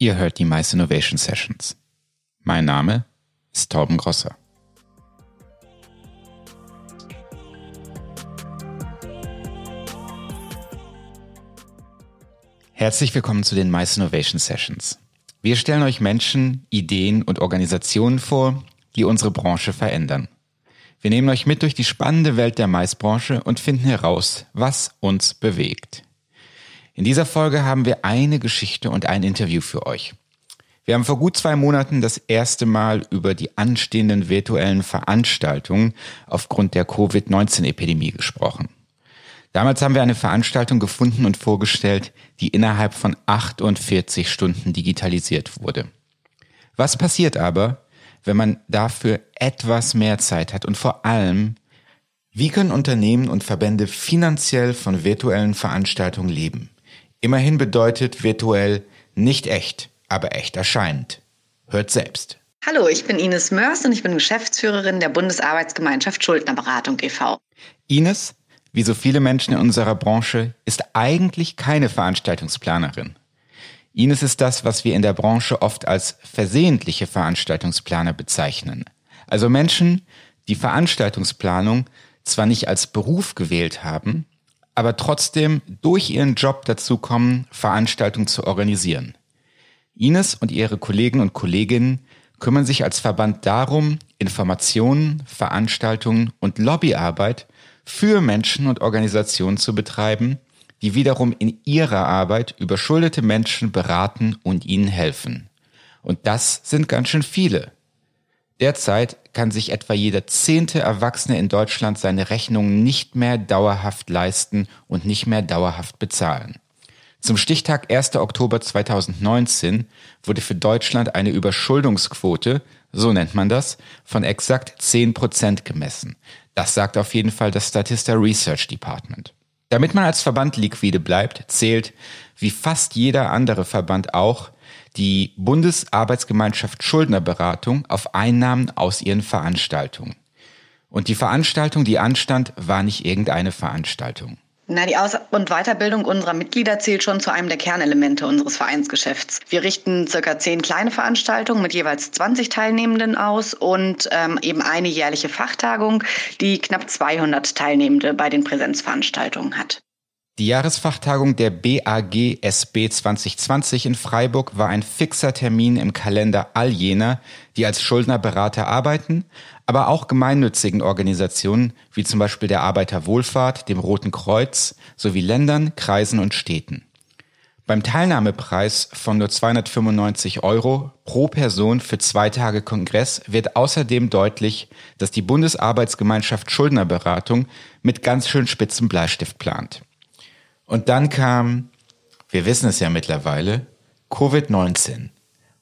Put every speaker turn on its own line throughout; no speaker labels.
Ihr hört die Mice Innovation Sessions. Mein Name ist Torben Grosser. Herzlich willkommen zu den Mice Innovation Sessions. Wir stellen euch Menschen, Ideen und Organisationen vor, die unsere Branche verändern. Wir nehmen euch mit durch die spannende Welt der Maisbranche und finden heraus, was uns bewegt. In dieser Folge haben wir eine Geschichte und ein Interview für euch. Wir haben vor gut zwei Monaten das erste Mal über die anstehenden virtuellen Veranstaltungen aufgrund der Covid-19-Epidemie gesprochen. Damals haben wir eine Veranstaltung gefunden und vorgestellt, die innerhalb von 48 Stunden digitalisiert wurde. Was passiert aber, wenn man dafür etwas mehr Zeit hat und vor allem, wie können Unternehmen und Verbände finanziell von virtuellen Veranstaltungen leben? Immerhin bedeutet virtuell nicht echt, aber echt erscheinend. Hört selbst.
Hallo, ich bin Ines Mörs und ich bin Geschäftsführerin der Bundesarbeitsgemeinschaft Schuldnerberatung e.V.
Ines, wie so viele Menschen in unserer Branche, ist eigentlich keine Veranstaltungsplanerin. Ines ist das, was wir in der Branche oft als versehentliche Veranstaltungsplaner bezeichnen. Also Menschen, die Veranstaltungsplanung zwar nicht als Beruf gewählt haben, aber trotzdem durch ihren Job dazu kommen, Veranstaltungen zu organisieren. Ines und ihre Kollegen und Kolleginnen kümmern sich als Verband darum, Informationen, Veranstaltungen und Lobbyarbeit für Menschen und Organisationen zu betreiben, die wiederum in ihrer Arbeit überschuldete Menschen beraten und ihnen helfen. Und das sind ganz schön viele. Derzeit kann sich etwa jeder zehnte Erwachsene in Deutschland seine Rechnungen nicht mehr dauerhaft leisten und nicht mehr dauerhaft bezahlen. Zum Stichtag 1. Oktober 2019 wurde für Deutschland eine Überschuldungsquote, so nennt man das, von exakt 10 Prozent gemessen. Das sagt auf jeden Fall das Statista Research Department. Damit man als Verband liquide bleibt, zählt, wie fast jeder andere Verband auch, die Bundesarbeitsgemeinschaft Schuldnerberatung auf Einnahmen aus ihren Veranstaltungen. Und die Veranstaltung, die anstand, war nicht irgendeine Veranstaltung.
Na, die Aus- und Weiterbildung unserer Mitglieder zählt schon zu einem der Kernelemente unseres Vereinsgeschäfts. Wir richten circa zehn kleine Veranstaltungen mit jeweils 20 Teilnehmenden aus und ähm, eben eine jährliche Fachtagung, die knapp 200 Teilnehmende bei den Präsenzveranstaltungen hat.
Die Jahresfachtagung der BAG SB 2020 in Freiburg war ein fixer Termin im Kalender all jener, die als Schuldnerberater arbeiten, aber auch gemeinnützigen Organisationen wie zum Beispiel der Arbeiterwohlfahrt, dem Roten Kreuz sowie Ländern, Kreisen und Städten. Beim Teilnahmepreis von nur 295 Euro pro Person für zwei Tage Kongress wird außerdem deutlich, dass die Bundesarbeitsgemeinschaft Schuldnerberatung mit ganz schön spitzem Bleistift plant. Und dann kam, wir wissen es ja mittlerweile, Covid-19.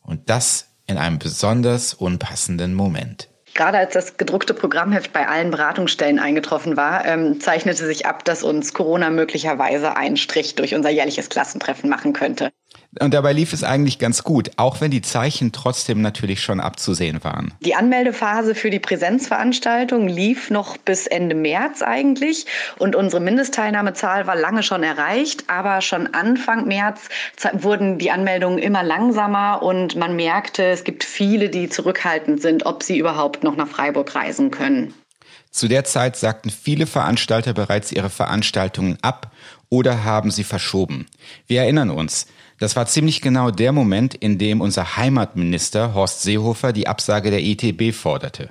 Und das in einem besonders unpassenden Moment.
Gerade als das gedruckte Programmheft bei allen Beratungsstellen eingetroffen war, ähm, zeichnete sich ab, dass uns Corona möglicherweise einen Strich durch unser jährliches Klassentreffen machen könnte.
Und dabei lief es eigentlich ganz gut, auch wenn die Zeichen trotzdem natürlich schon abzusehen waren.
Die Anmeldephase für die Präsenzveranstaltung lief noch bis Ende März eigentlich und unsere Mindestteilnahmezahl war lange schon erreicht, aber schon Anfang März wurden die Anmeldungen immer langsamer und man merkte, es gibt viele, die zurückhaltend sind, ob sie überhaupt noch nach Freiburg reisen können.
Zu der Zeit sagten viele Veranstalter bereits ihre Veranstaltungen ab oder haben sie verschoben. Wir erinnern uns, das war ziemlich genau der Moment, in dem unser Heimatminister Horst Seehofer die Absage der ETB forderte.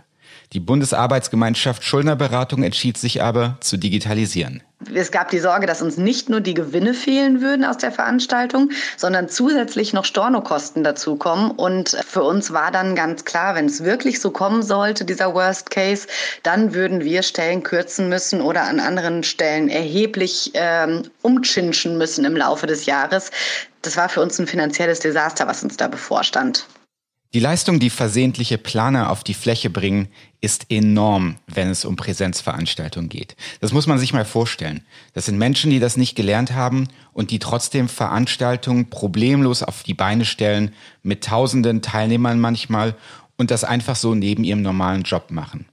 Die Bundesarbeitsgemeinschaft Schuldnerberatung entschied sich aber zu digitalisieren.
Es gab die Sorge, dass uns nicht nur die Gewinne fehlen würden aus der Veranstaltung, sondern zusätzlich noch Stornokosten dazukommen. Und für uns war dann ganz klar, wenn es wirklich so kommen sollte, dieser Worst Case, dann würden wir Stellen kürzen müssen oder an anderen Stellen erheblich ähm, umchinschen müssen im Laufe des Jahres. Das war für uns ein finanzielles Desaster, was uns da bevorstand.
Die Leistung, die versehentliche Planer auf die Fläche bringen, ist enorm, wenn es um Präsenzveranstaltungen geht. Das muss man sich mal vorstellen. Das sind Menschen, die das nicht gelernt haben und die trotzdem Veranstaltungen problemlos auf die Beine stellen, mit tausenden Teilnehmern manchmal und das einfach so neben ihrem normalen Job machen.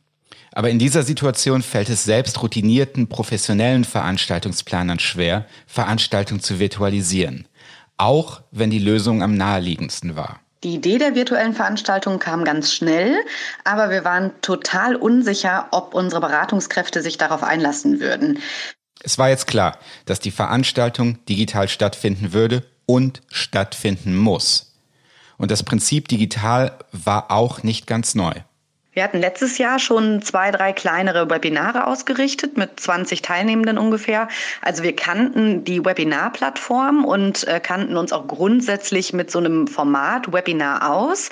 Aber in dieser Situation fällt es selbst routinierten professionellen Veranstaltungsplanern schwer, Veranstaltungen zu virtualisieren auch wenn die Lösung am naheliegendsten war.
Die Idee der virtuellen Veranstaltung kam ganz schnell, aber wir waren total unsicher, ob unsere Beratungskräfte sich darauf einlassen würden.
Es war jetzt klar, dass die Veranstaltung digital stattfinden würde und stattfinden muss. Und das Prinzip digital war auch nicht ganz neu.
Wir hatten letztes Jahr schon zwei, drei kleinere Webinare ausgerichtet mit 20 Teilnehmenden ungefähr. Also wir kannten die Webinar-Plattform und äh, kannten uns auch grundsätzlich mit so einem Format Webinar aus.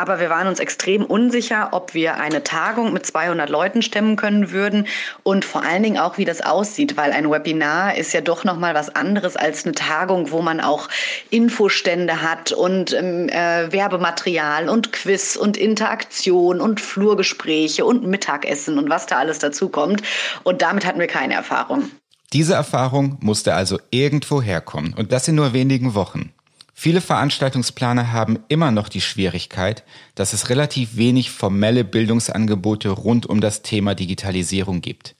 Aber wir waren uns extrem unsicher, ob wir eine Tagung mit 200 Leuten stemmen können würden und vor allen Dingen auch, wie das aussieht, weil ein Webinar ist ja doch nochmal was anderes als eine Tagung, wo man auch Infostände hat und ähm, äh, Werbematerial und Quiz und Interaktion und Flurgespräche und Mittagessen und was da alles dazu kommt. Und damit hatten wir keine Erfahrung.
Diese Erfahrung musste also irgendwo herkommen und das in nur wenigen Wochen. Viele Veranstaltungsplaner haben immer noch die Schwierigkeit, dass es relativ wenig formelle Bildungsangebote rund um das Thema Digitalisierung gibt.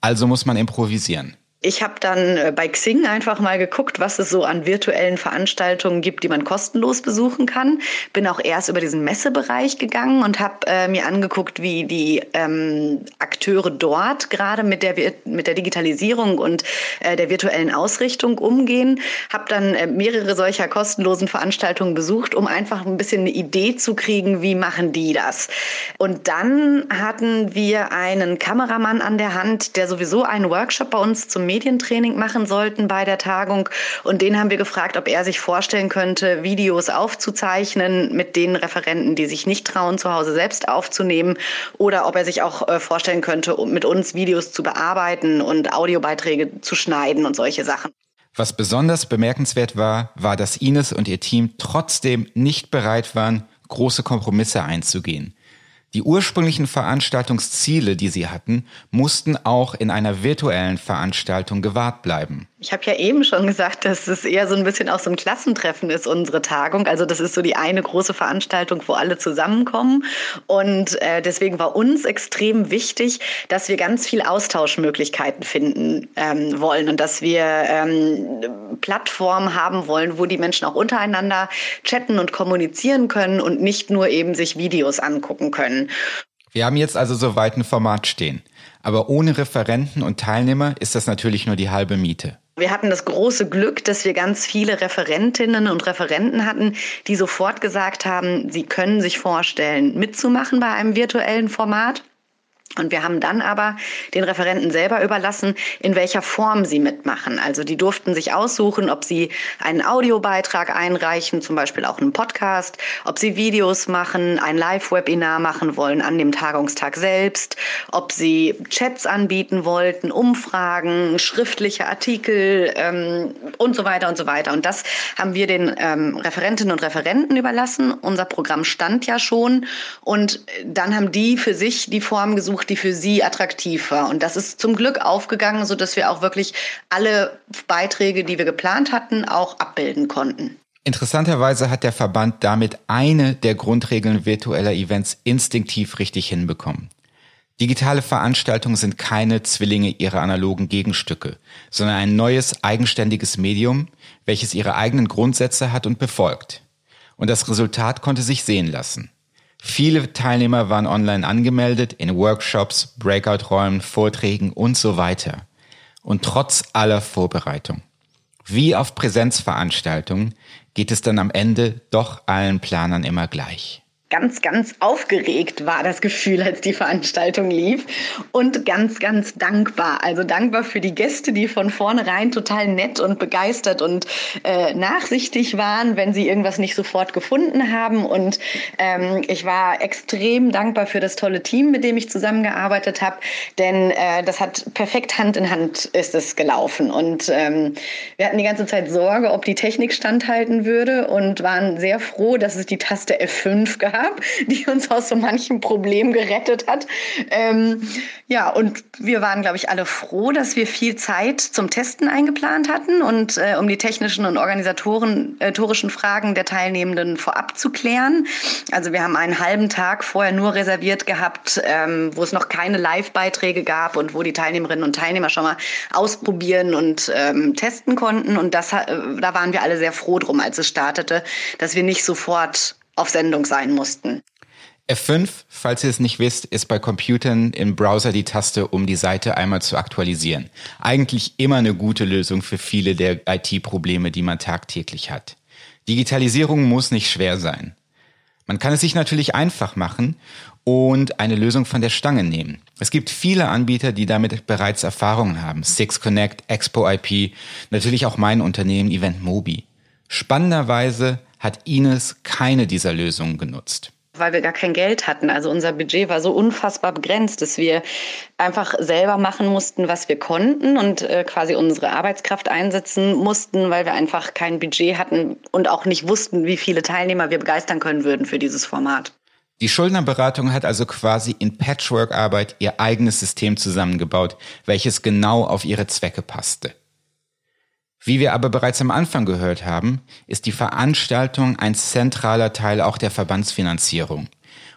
Also muss man improvisieren.
Ich habe dann äh, bei Xing einfach mal geguckt, was es so an virtuellen Veranstaltungen gibt, die man kostenlos besuchen kann. Bin auch erst über diesen Messebereich gegangen und habe äh, mir angeguckt, wie die ähm, Akteure dort gerade mit der, mit der Digitalisierung und äh, der virtuellen Ausrichtung umgehen. Habe dann äh, mehrere solcher kostenlosen Veranstaltungen besucht, um einfach ein bisschen eine Idee zu kriegen, wie machen die das. Und dann hatten wir einen Kameramann an der Hand, der sowieso einen Workshop bei uns zum Medientraining machen sollten bei der Tagung. Und den haben wir gefragt, ob er sich vorstellen könnte, Videos aufzuzeichnen mit den Referenten, die sich nicht trauen, zu Hause selbst aufzunehmen. Oder ob er sich auch äh, vorstellen könnte, mit uns Videos zu bearbeiten und Audiobeiträge zu schneiden und solche Sachen.
Was besonders bemerkenswert war, war, dass Ines und ihr Team trotzdem nicht bereit waren, große Kompromisse einzugehen. Die ursprünglichen Veranstaltungsziele, die sie hatten, mussten auch in einer virtuellen Veranstaltung gewahrt bleiben.
Ich habe ja eben schon gesagt, dass es eher so ein bisschen auch so ein Klassentreffen ist, unsere Tagung. Also das ist so die eine große Veranstaltung, wo alle zusammenkommen. Und äh, deswegen war uns extrem wichtig, dass wir ganz viel Austauschmöglichkeiten finden ähm, wollen und dass wir ähm, Plattformen haben wollen, wo die Menschen auch untereinander chatten und kommunizieren können und nicht nur eben sich Videos angucken können.
Wir haben jetzt also soweit ein Format stehen. Aber ohne Referenten und Teilnehmer ist das natürlich nur die halbe Miete.
Wir hatten das große Glück, dass wir ganz viele Referentinnen und Referenten hatten, die sofort gesagt haben, sie können sich vorstellen, mitzumachen bei einem virtuellen Format. Und wir haben dann aber den Referenten selber überlassen, in welcher Form sie mitmachen. Also die durften sich aussuchen, ob sie einen Audiobeitrag einreichen, zum Beispiel auch einen Podcast, ob sie Videos machen, ein Live-Webinar machen wollen an dem Tagungstag selbst, ob sie Chats anbieten wollten, Umfragen, schriftliche Artikel ähm, und so weiter und so weiter. Und das haben wir den ähm, Referentinnen und Referenten überlassen. Unser Programm stand ja schon und dann haben die für sich die Form gesucht, gesucht, die für sie attraktiv war. Und das ist zum Glück aufgegangen, sodass wir auch wirklich alle Beiträge, die wir geplant hatten, auch abbilden konnten.
Interessanterweise hat der Verband damit eine der Grundregeln virtueller Events instinktiv richtig hinbekommen. Digitale Veranstaltungen sind keine Zwillinge ihrer analogen Gegenstücke, sondern ein neues eigenständiges Medium, welches ihre eigenen Grundsätze hat und befolgt. Und das Resultat konnte sich sehen lassen. Viele Teilnehmer waren online angemeldet in Workshops, Breakout-Räumen, Vorträgen und so weiter. Und trotz aller Vorbereitung, wie auf Präsenzveranstaltungen, geht es dann am Ende doch allen Planern immer gleich
ganz, ganz aufgeregt war das Gefühl, als die Veranstaltung lief und ganz, ganz dankbar. Also dankbar für die Gäste, die von vornherein total nett und begeistert und äh, nachsichtig waren, wenn sie irgendwas nicht sofort gefunden haben. Und ähm, ich war extrem dankbar für das tolle Team, mit dem ich zusammengearbeitet habe, denn äh, das hat perfekt Hand in Hand ist es gelaufen. Und ähm, wir hatten die ganze Zeit Sorge, ob die Technik standhalten würde und waren sehr froh, dass es die Taste F5 gab gab, die uns aus so manchem Problem gerettet hat. Ähm, ja, und wir waren, glaube ich, alle froh, dass wir viel Zeit zum Testen eingeplant hatten und äh, um die technischen und organisatorischen Fragen der Teilnehmenden vorab zu klären. Also wir haben einen halben Tag vorher nur reserviert gehabt, ähm, wo es noch keine Live-Beiträge gab und wo die Teilnehmerinnen und Teilnehmer schon mal ausprobieren und ähm, testen konnten. Und das, äh, da waren wir alle sehr froh drum, als es startete, dass wir nicht sofort auf Sendung sein mussten.
F5, falls ihr es nicht wisst, ist bei Computern im Browser die Taste, um die Seite einmal zu aktualisieren. Eigentlich immer eine gute Lösung für viele der IT-Probleme, die man tagtäglich hat. Digitalisierung muss nicht schwer sein. Man kann es sich natürlich einfach machen und eine Lösung von der Stange nehmen. Es gibt viele Anbieter, die damit bereits Erfahrungen haben. Six Connect, Expo IP, natürlich auch mein Unternehmen Event Mobi. Spannenderweise hat Ines keine dieser Lösungen genutzt
weil wir gar kein Geld hatten. Also unser Budget war so unfassbar begrenzt, dass wir einfach selber machen mussten, was wir konnten und äh, quasi unsere Arbeitskraft einsetzen mussten, weil wir einfach kein Budget hatten und auch nicht wussten, wie viele Teilnehmer wir begeistern können würden für dieses Format.
Die Schuldnerberatung hat also quasi in Patchwork-Arbeit ihr eigenes System zusammengebaut, welches genau auf ihre Zwecke passte. Wie wir aber bereits am Anfang gehört haben, ist die Veranstaltung ein zentraler Teil auch der Verbandsfinanzierung.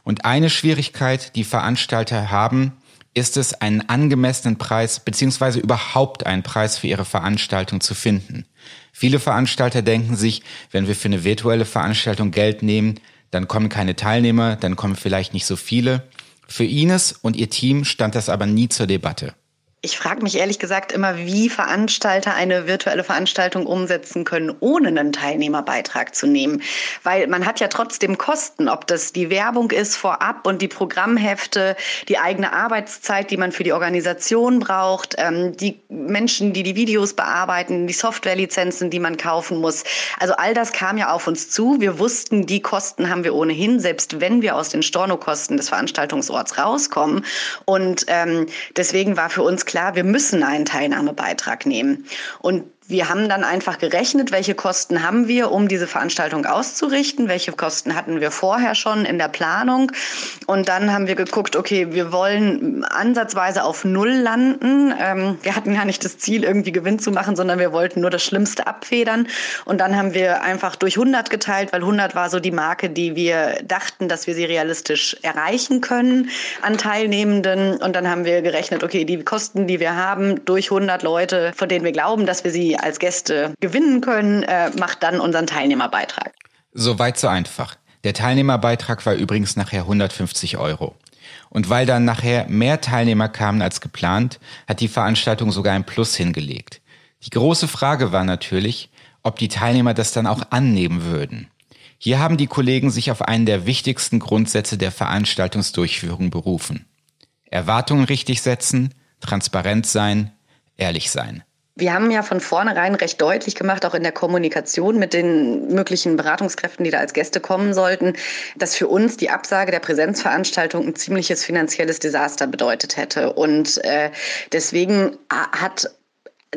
Und eine Schwierigkeit, die Veranstalter haben, ist es, einen angemessenen Preis beziehungsweise überhaupt einen Preis für ihre Veranstaltung zu finden. Viele Veranstalter denken sich, wenn wir für eine virtuelle Veranstaltung Geld nehmen, dann kommen keine Teilnehmer, dann kommen vielleicht nicht so viele. Für Ines und ihr Team stand das aber nie zur Debatte.
Ich frage mich ehrlich gesagt immer, wie Veranstalter eine virtuelle Veranstaltung umsetzen können, ohne einen Teilnehmerbeitrag zu nehmen. Weil man hat ja trotzdem Kosten, ob das die Werbung ist vorab und die Programmhefte, die eigene Arbeitszeit, die man für die Organisation braucht, ähm, die Menschen, die die Videos bearbeiten, die Softwarelizenzen, die man kaufen muss. Also all das kam ja auf uns zu. Wir wussten, die Kosten haben wir ohnehin, selbst wenn wir aus den Stornokosten des Veranstaltungsorts rauskommen. Und ähm, deswegen war für uns klar, wir müssen einen Teilnahmebeitrag nehmen. Und wir haben dann einfach gerechnet, welche Kosten haben wir, um diese Veranstaltung auszurichten, welche Kosten hatten wir vorher schon in der Planung. Und dann haben wir geguckt, okay, wir wollen ansatzweise auf Null landen. Ähm, wir hatten gar nicht das Ziel, irgendwie Gewinn zu machen, sondern wir wollten nur das Schlimmste abfedern. Und dann haben wir einfach durch 100 geteilt, weil 100 war so die Marke, die wir dachten, dass wir sie realistisch erreichen können an Teilnehmenden. Und dann haben wir gerechnet, okay, die Kosten, die wir haben, durch 100 Leute, von denen wir glauben, dass wir sie als Gäste gewinnen können, äh, macht dann unseren Teilnehmerbeitrag.
Soweit so einfach. Der Teilnehmerbeitrag war übrigens nachher 150 Euro. Und weil dann nachher mehr Teilnehmer kamen als geplant, hat die Veranstaltung sogar ein Plus hingelegt. Die große Frage war natürlich, ob die Teilnehmer das dann auch annehmen würden. Hier haben die Kollegen sich auf einen der wichtigsten Grundsätze der Veranstaltungsdurchführung berufen. Erwartungen richtig setzen, transparent sein, ehrlich sein.
Wir haben ja von vornherein recht deutlich gemacht, auch in der Kommunikation mit den möglichen Beratungskräften, die da als Gäste kommen sollten, dass für uns die Absage der Präsenzveranstaltung ein ziemliches finanzielles Desaster bedeutet hätte. Und äh, deswegen hat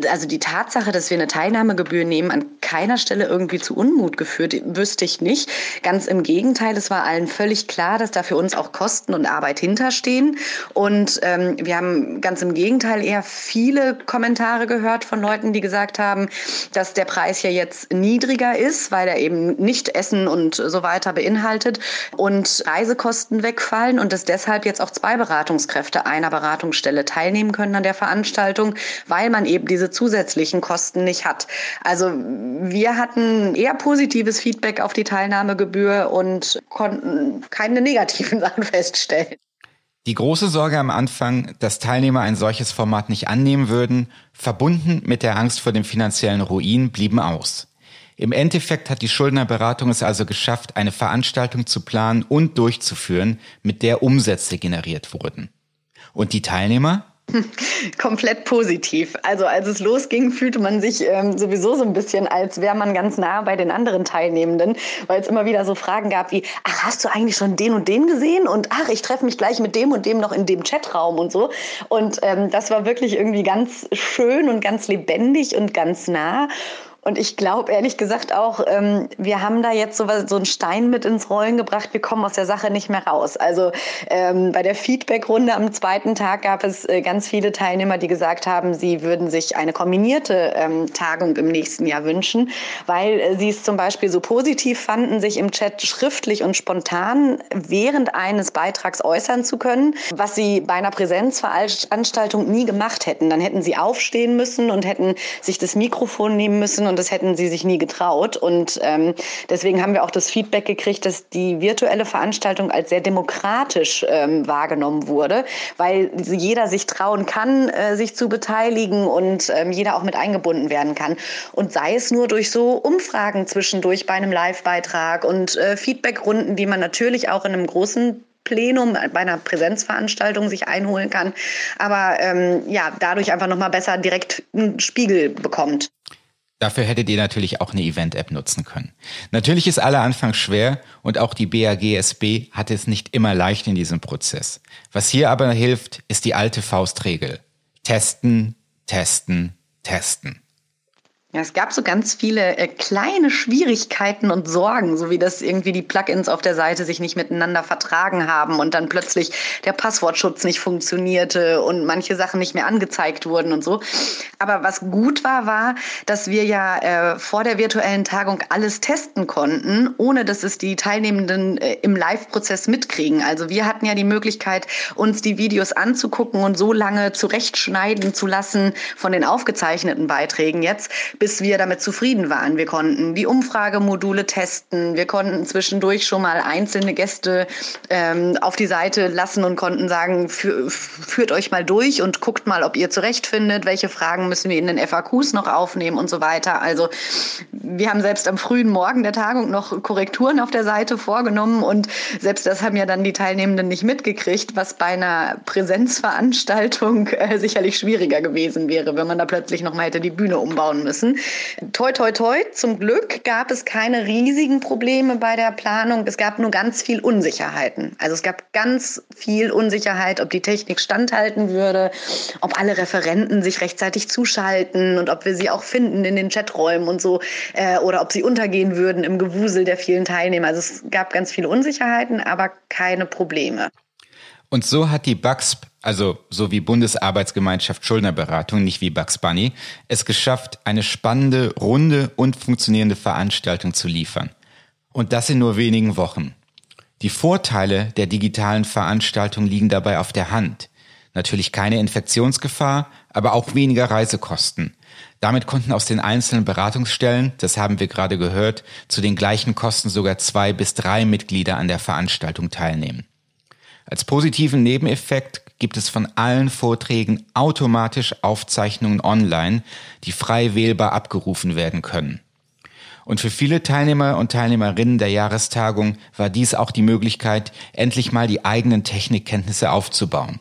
also die Tatsache, dass wir eine Teilnahmegebühr nehmen, an keiner Stelle irgendwie zu Unmut geführt, wüsste ich nicht. Ganz im Gegenteil, es war allen völlig klar, dass da für uns auch Kosten und Arbeit hinterstehen. Und ähm, wir haben ganz im Gegenteil eher viele Kommentare gehört von Leuten, die gesagt haben, dass der Preis ja jetzt niedriger ist, weil er eben nicht Essen und so weiter beinhaltet und Reisekosten wegfallen und dass deshalb jetzt auch zwei Beratungskräfte einer Beratungsstelle teilnehmen können an der Veranstaltung, weil man eben diese zusätzlichen Kosten nicht hat. Also wir hatten eher positives Feedback auf die Teilnahmegebühr und konnten keine negativen Sachen feststellen.
Die große Sorge am Anfang, dass Teilnehmer ein solches Format nicht annehmen würden, verbunden mit der Angst vor dem finanziellen Ruin, blieben aus. Im Endeffekt hat die Schuldnerberatung es also geschafft, eine Veranstaltung zu planen und durchzuführen, mit der Umsätze generiert wurden. Und die Teilnehmer?
Komplett positiv. Also als es losging, fühlte man sich ähm, sowieso so ein bisschen, als wäre man ganz nah bei den anderen Teilnehmenden, weil es immer wieder so Fragen gab wie, ach, hast du eigentlich schon den und den gesehen? Und ach, ich treffe mich gleich mit dem und dem noch in dem Chatraum und so. Und ähm, das war wirklich irgendwie ganz schön und ganz lebendig und ganz nah. Und ich glaube ehrlich gesagt auch, ähm, wir haben da jetzt so, so einen Stein mit ins Rollen gebracht. Wir kommen aus der Sache nicht mehr raus. Also ähm, bei der Feedback-Runde am zweiten Tag gab es äh, ganz viele Teilnehmer, die gesagt haben, sie würden sich eine kombinierte ähm, Tagung im nächsten Jahr wünschen, weil äh, sie es zum Beispiel so positiv fanden, sich im Chat schriftlich und spontan während eines Beitrags äußern zu können, was sie bei einer Präsenzveranstaltung nie gemacht hätten. Dann hätten sie aufstehen müssen und hätten sich das Mikrofon nehmen müssen und das hätten sie sich nie getraut. Und ähm, deswegen haben wir auch das Feedback gekriegt, dass die virtuelle Veranstaltung als sehr demokratisch ähm, wahrgenommen wurde, weil jeder sich trauen kann, äh, sich zu beteiligen und ähm, jeder auch mit eingebunden werden kann. Und sei es nur durch so Umfragen zwischendurch bei einem Live-Beitrag und äh, Feedbackrunden, die man natürlich auch in einem großen Plenum bei einer Präsenzveranstaltung sich einholen kann, aber ähm, ja, dadurch einfach nochmal besser direkt einen Spiegel bekommt.
Dafür hättet ihr natürlich auch eine Event-App nutzen können. Natürlich ist aller Anfang schwer und auch die BAGSB hat es nicht immer leicht in diesem Prozess. Was hier aber hilft, ist die alte Faustregel. Testen, testen, testen.
Ja, es gab so ganz viele äh, kleine Schwierigkeiten und Sorgen, so wie das irgendwie die Plugins auf der Seite sich nicht miteinander vertragen haben und dann plötzlich der Passwortschutz nicht funktionierte und manche Sachen nicht mehr angezeigt wurden und so. Aber was gut war, war, dass wir ja äh, vor der virtuellen Tagung alles testen konnten, ohne dass es die Teilnehmenden äh, im Live-Prozess mitkriegen. Also wir hatten ja die Möglichkeit, uns die Videos anzugucken und so lange zurechtschneiden zu lassen von den aufgezeichneten Beiträgen jetzt bis wir damit zufrieden waren. Wir konnten die Umfragemodule testen, wir konnten zwischendurch schon mal einzelne Gäste ähm, auf die Seite lassen und konnten sagen, führt euch mal durch und guckt mal, ob ihr zurechtfindet, welche Fragen müssen wir in den FAQs noch aufnehmen und so weiter. Also wir haben selbst am frühen Morgen der Tagung noch Korrekturen auf der Seite vorgenommen und selbst das haben ja dann die Teilnehmenden nicht mitgekriegt, was bei einer Präsenzveranstaltung äh, sicherlich schwieriger gewesen wäre, wenn man da plötzlich noch mal hätte die Bühne umbauen müssen. Toi, toi, toi. Zum Glück gab es keine riesigen Probleme bei der Planung. Es gab nur ganz viel Unsicherheiten. Also es gab ganz viel Unsicherheit, ob die Technik standhalten würde, ob alle Referenten sich rechtzeitig zuschalten und ob wir sie auch finden in den Chaträumen und so äh, oder ob sie untergehen würden im Gewusel der vielen Teilnehmer. Also es gab ganz viele Unsicherheiten, aber keine Probleme.
Und so hat die BAXP, also so wie Bundesarbeitsgemeinschaft Schuldnerberatung, nicht wie Bugs Bunny, es geschafft, eine spannende, runde und funktionierende Veranstaltung zu liefern. Und das in nur wenigen Wochen. Die Vorteile der digitalen Veranstaltung liegen dabei auf der Hand. Natürlich keine Infektionsgefahr, aber auch weniger Reisekosten. Damit konnten aus den einzelnen Beratungsstellen, das haben wir gerade gehört, zu den gleichen Kosten sogar zwei bis drei Mitglieder an der Veranstaltung teilnehmen. Als positiven Nebeneffekt gibt es von allen Vorträgen automatisch Aufzeichnungen online, die frei wählbar abgerufen werden können. Und für viele Teilnehmer und Teilnehmerinnen der Jahrestagung war dies auch die Möglichkeit, endlich mal die eigenen Technikkenntnisse aufzubauen.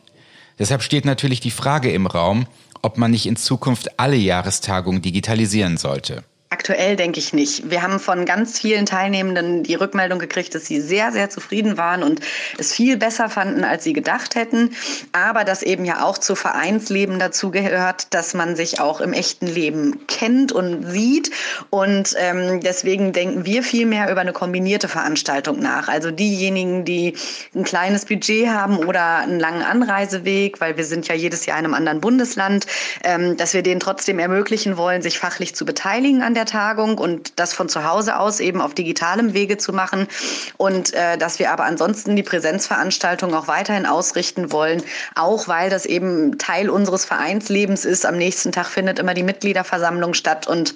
Deshalb steht natürlich die Frage im Raum, ob man nicht in Zukunft alle Jahrestagungen digitalisieren sollte.
Aktuell denke ich nicht. Wir haben von ganz vielen Teilnehmenden die Rückmeldung gekriegt, dass sie sehr, sehr zufrieden waren und es viel besser fanden, als sie gedacht hätten. Aber dass eben ja auch zu Vereinsleben dazu gehört, dass man sich auch im echten Leben kennt und sieht. Und ähm, deswegen denken wir viel mehr über eine kombinierte Veranstaltung nach. Also diejenigen, die ein kleines Budget haben oder einen langen Anreiseweg, weil wir sind ja jedes Jahr in einem anderen Bundesland, ähm, dass wir denen trotzdem ermöglichen wollen, sich fachlich zu beteiligen an der der Tagung und das von zu Hause aus eben auf digitalem Wege zu machen und äh, dass wir aber ansonsten die Präsenzveranstaltung auch weiterhin ausrichten wollen, auch weil das eben Teil unseres Vereinslebens ist. Am nächsten Tag findet immer die Mitgliederversammlung statt und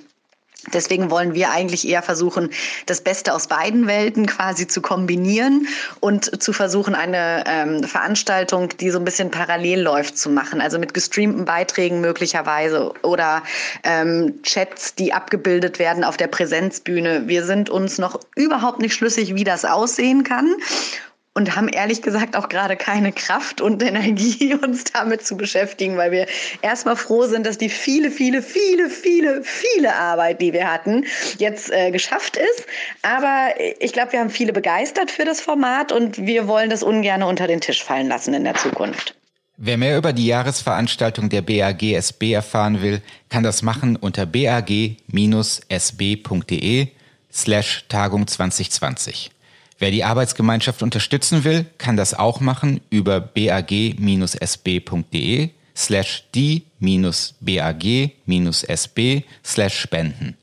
Deswegen wollen wir eigentlich eher versuchen, das Beste aus beiden Welten quasi zu kombinieren und zu versuchen, eine ähm, Veranstaltung, die so ein bisschen parallel läuft, zu machen. Also mit gestreamten Beiträgen möglicherweise oder ähm, Chats, die abgebildet werden auf der Präsenzbühne. Wir sind uns noch überhaupt nicht schlüssig, wie das aussehen kann und haben ehrlich gesagt auch gerade keine Kraft und Energie, uns damit zu beschäftigen, weil wir erstmal froh sind, dass die viele, viele, viele, viele, viele Arbeit, die wir hatten, jetzt äh, geschafft ist. Aber ich glaube, wir haben viele begeistert für das Format und wir wollen das ungern unter den Tisch fallen lassen in der Zukunft.
Wer mehr über die Jahresveranstaltung der BAG SB erfahren will, kann das machen unter bag-sb.de slash Tagung 2020. Wer die Arbeitsgemeinschaft unterstützen will, kann das auch machen über bag-sb.de slash die-bag-sb slash spenden.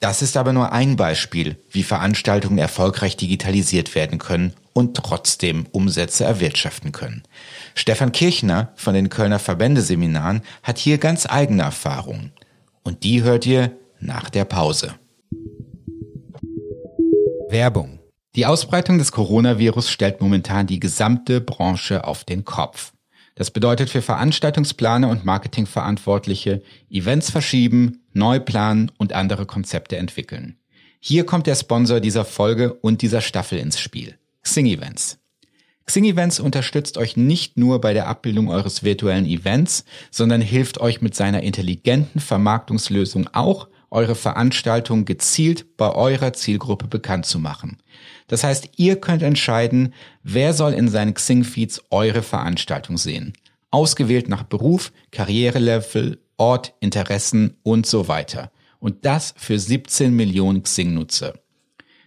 Das ist aber nur ein Beispiel, wie Veranstaltungen erfolgreich digitalisiert werden können und trotzdem Umsätze erwirtschaften können. Stefan Kirchner von den Kölner Verbändeseminaren hat hier ganz eigene Erfahrungen. Und die hört ihr nach der Pause. Werbung. Die Ausbreitung des Coronavirus stellt momentan die gesamte Branche auf den Kopf. Das bedeutet für Veranstaltungsplaner und Marketingverantwortliche Events verschieben, neu planen und andere Konzepte entwickeln. Hier kommt der Sponsor dieser Folge und dieser Staffel ins Spiel. Xing Events. Xing Events unterstützt euch nicht nur bei der Abbildung eures virtuellen Events, sondern hilft euch mit seiner intelligenten Vermarktungslösung auch, eure Veranstaltung gezielt bei eurer Zielgruppe bekannt zu machen. Das heißt, ihr könnt entscheiden, wer soll in seinen Xing-Feeds eure Veranstaltung sehen. Ausgewählt nach Beruf, Karrierelevel, Ort, Interessen und so weiter. Und das für 17 Millionen Xing-Nutzer.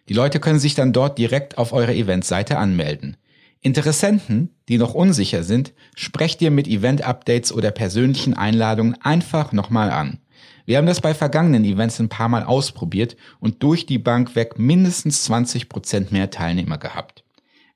Die Leute können sich dann dort direkt auf eurer Eventseite anmelden. Interessenten, die noch unsicher sind, sprecht ihr mit Event-Updates oder persönlichen Einladungen einfach nochmal an. Wir haben das bei vergangenen Events ein paar Mal ausprobiert und durch die Bank weg mindestens 20 Prozent mehr Teilnehmer gehabt.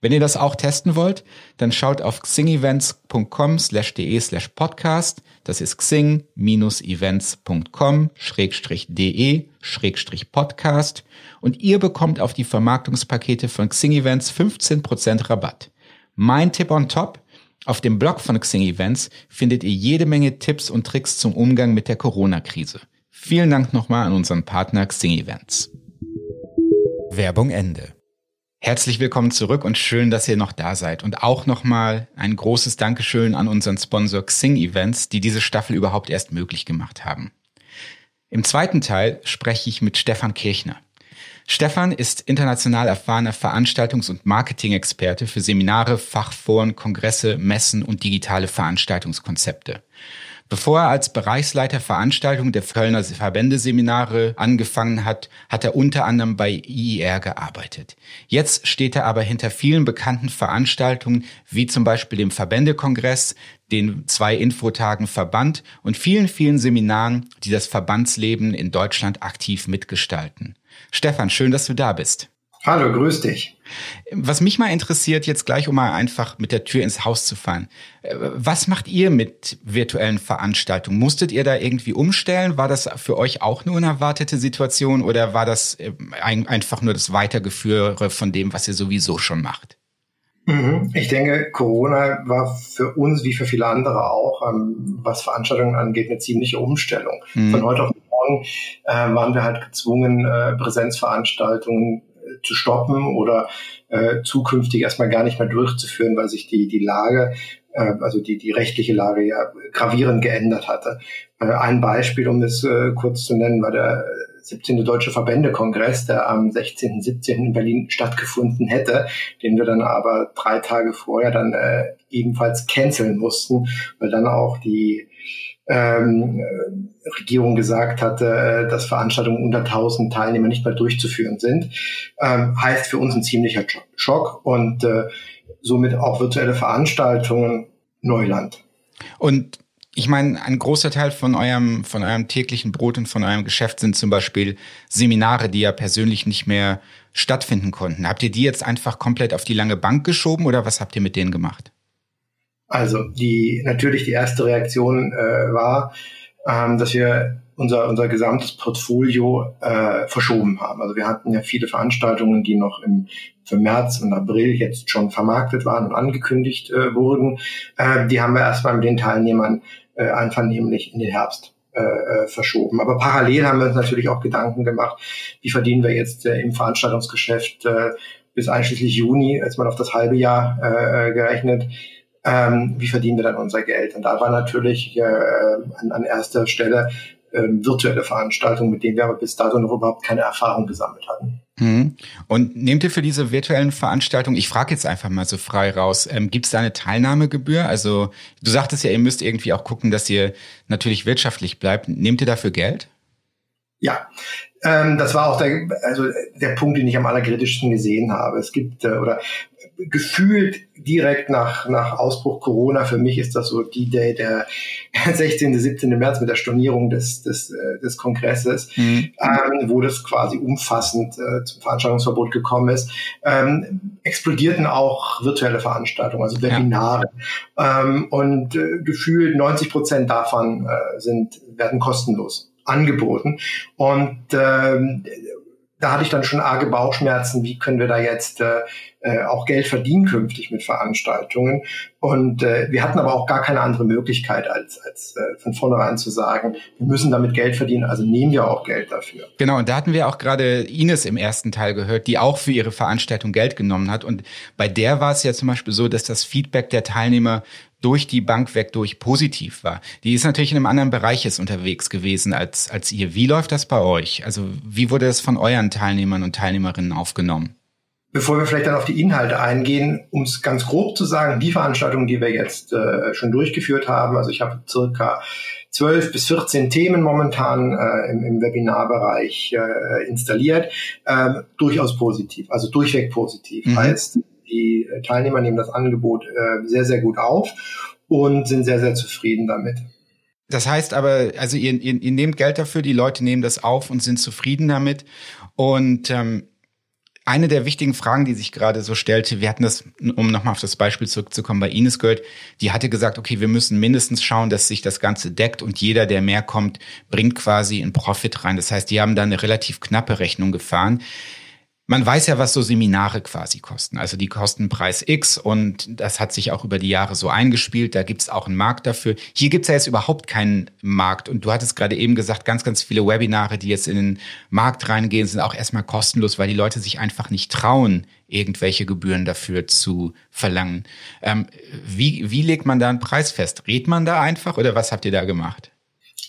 Wenn ihr das auch testen wollt, dann schaut auf xingevents.com slash de slash podcast. Das ist xing-events.com schrägstrich de schrägstrich podcast. Und ihr bekommt auf die Vermarktungspakete von Xing Events 15% Rabatt. Mein Tipp on top. Auf dem Blog von Xing Events findet ihr jede Menge Tipps und Tricks zum Umgang mit der Corona-Krise. Vielen Dank nochmal an unseren Partner Xing Events. Werbung Ende. Herzlich willkommen zurück und schön, dass ihr noch da seid. Und auch nochmal ein großes Dankeschön an unseren Sponsor Xing Events, die diese Staffel überhaupt erst möglich gemacht haben. Im zweiten Teil spreche ich mit Stefan Kirchner. Stefan ist international erfahrener Veranstaltungs- und Marketing-Experte für Seminare, Fachforen, Kongresse, Messen und digitale Veranstaltungskonzepte. Bevor er als Bereichsleiter Veranstaltung der Kölner Verbändeseminare angefangen hat, hat er unter anderem bei IIR gearbeitet. Jetzt steht er aber hinter vielen bekannten Veranstaltungen, wie zum Beispiel dem Verbändekongress, den zwei Infotagen Verband und vielen, vielen Seminaren, die das Verbandsleben in Deutschland aktiv mitgestalten. Stefan, schön, dass du da bist.
Hallo, grüß dich.
Was mich mal interessiert, jetzt gleich, um mal einfach mit der Tür ins Haus zu fallen. Äh, was macht ihr mit virtuellen Veranstaltungen? Musstet ihr da irgendwie umstellen? War das für euch auch nur eine erwartete Situation oder war das äh, einfach nur das Weitergeführe von dem, was ihr sowieso schon macht?
Mhm. Ich denke, Corona war für uns wie für viele andere auch, ähm, was Veranstaltungen angeht, eine ziemliche Umstellung. Mhm. Von heute auf morgen äh, waren wir halt gezwungen, Präsenzveranstaltungen zu stoppen oder äh, zukünftig erstmal gar nicht mehr durchzuführen, weil sich die, die Lage, äh, also die, die rechtliche Lage ja gravierend geändert hatte. Äh, ein Beispiel, um das äh, kurz zu nennen, war der 17. Deutsche Verbändekongress, der am 16. 17. in Berlin stattgefunden hätte, den wir dann aber drei Tage vorher dann äh, ebenfalls canceln mussten, weil dann auch die ähm, äh, Regierung gesagt hatte, äh, dass Veranstaltungen unter 1000 Teilnehmer nicht mehr durchzuführen sind, ähm, heißt für uns ein ziemlicher Schock und äh, somit auch virtuelle Veranstaltungen Neuland.
Und ich meine, ein großer Teil von eurem, von eurem täglichen Brot und von eurem Geschäft sind zum Beispiel Seminare, die ja persönlich nicht mehr stattfinden konnten. Habt ihr die jetzt einfach komplett auf die lange Bank geschoben oder was habt ihr mit denen gemacht?
Also die natürlich die erste Reaktion äh, war, ähm, dass wir unser, unser gesamtes Portfolio äh, verschoben haben. Also wir hatten ja viele Veranstaltungen, die noch im für März und April jetzt schon vermarktet waren und angekündigt äh, wurden. Äh, die haben wir erstmal mit den Teilnehmern äh, einvernehmlich in den Herbst äh, äh, verschoben. Aber parallel haben wir uns natürlich auch Gedanken gemacht, wie verdienen wir jetzt äh, im Veranstaltungsgeschäft äh, bis einschließlich Juni, als man auf das halbe Jahr äh, gerechnet, ähm, wie verdienen wir dann unser Geld? Und da war natürlich äh, an, an erster Stelle ähm, virtuelle Veranstaltung, mit denen wir aber bis dato noch überhaupt keine Erfahrung gesammelt hatten.
Mhm. Und nehmt ihr für diese virtuellen Veranstaltungen, ich frage jetzt einfach mal so frei raus, ähm, gibt es da eine Teilnahmegebühr? Also du sagtest ja, ihr müsst irgendwie auch gucken, dass ihr natürlich wirtschaftlich bleibt. Nehmt ihr dafür Geld?
Ja, ähm, das war auch der, also der Punkt, den ich am allerkritischsten gesehen habe. Es gibt, äh, oder gefühlt direkt nach, nach Ausbruch Corona, für mich ist das so die Day der 16., 17. März mit der Stornierung des, des, äh, des Kongresses, mhm. ähm, wo das quasi umfassend äh, zum Veranstaltungsverbot gekommen ist, ähm, explodierten auch virtuelle Veranstaltungen, also Webinare. Ja. Ähm, und äh, gefühlt 90 Prozent davon äh, sind, werden kostenlos angeboten. Und ähm, da hatte ich dann schon arge Bauchschmerzen, wie können wir da jetzt äh, äh, auch Geld verdienen künftig mit Veranstaltungen. Und äh, wir hatten aber auch gar keine andere Möglichkeit, als, als äh, von vornherein zu sagen, wir müssen damit Geld verdienen, also nehmen wir auch Geld dafür.
Genau, und da hatten wir auch gerade Ines im ersten Teil gehört, die auch für ihre Veranstaltung Geld genommen hat. Und bei der war es ja zum Beispiel so, dass das Feedback der Teilnehmer durch die Bank weg durch positiv war. Die ist natürlich in einem anderen Bereich jetzt unterwegs gewesen als, als ihr. Wie läuft das bei euch? Also wie wurde es von euren Teilnehmern und Teilnehmerinnen aufgenommen?
Bevor wir vielleicht dann auf die Inhalte eingehen, um es ganz grob zu sagen, die Veranstaltungen, die wir jetzt äh, schon durchgeführt haben, also ich habe circa 12 bis 14 Themen momentan äh, im, im Webinarbereich äh, installiert, äh, durchaus positiv, also durchweg positiv. Mhm. Heißt, die äh, Teilnehmer nehmen das Angebot äh, sehr, sehr gut auf und sind sehr, sehr zufrieden damit.
Das heißt aber, also ihr, ihr, ihr nehmt Geld dafür, die Leute nehmen das auf und sind zufrieden damit. Und ähm, eine der wichtigen Fragen, die sich gerade so stellte, wir hatten das, um nochmal auf das Beispiel zurückzukommen, bei Ines gehört, die hatte gesagt, okay, wir müssen mindestens schauen, dass sich das Ganze deckt und jeder, der mehr kommt, bringt quasi einen Profit rein. Das heißt, die haben da eine relativ knappe Rechnung gefahren. Man weiß ja, was so Seminare quasi kosten. Also die kosten Preis X und das hat sich auch über die Jahre so eingespielt. Da gibt's auch einen Markt dafür. Hier gibt's ja jetzt überhaupt keinen Markt. Und du hattest gerade eben gesagt, ganz, ganz viele Webinare, die jetzt in den Markt reingehen, sind auch erstmal kostenlos, weil die Leute sich einfach nicht trauen, irgendwelche Gebühren dafür zu verlangen. Ähm, wie, wie legt man da einen Preis fest? Redet man da einfach oder was habt ihr da gemacht?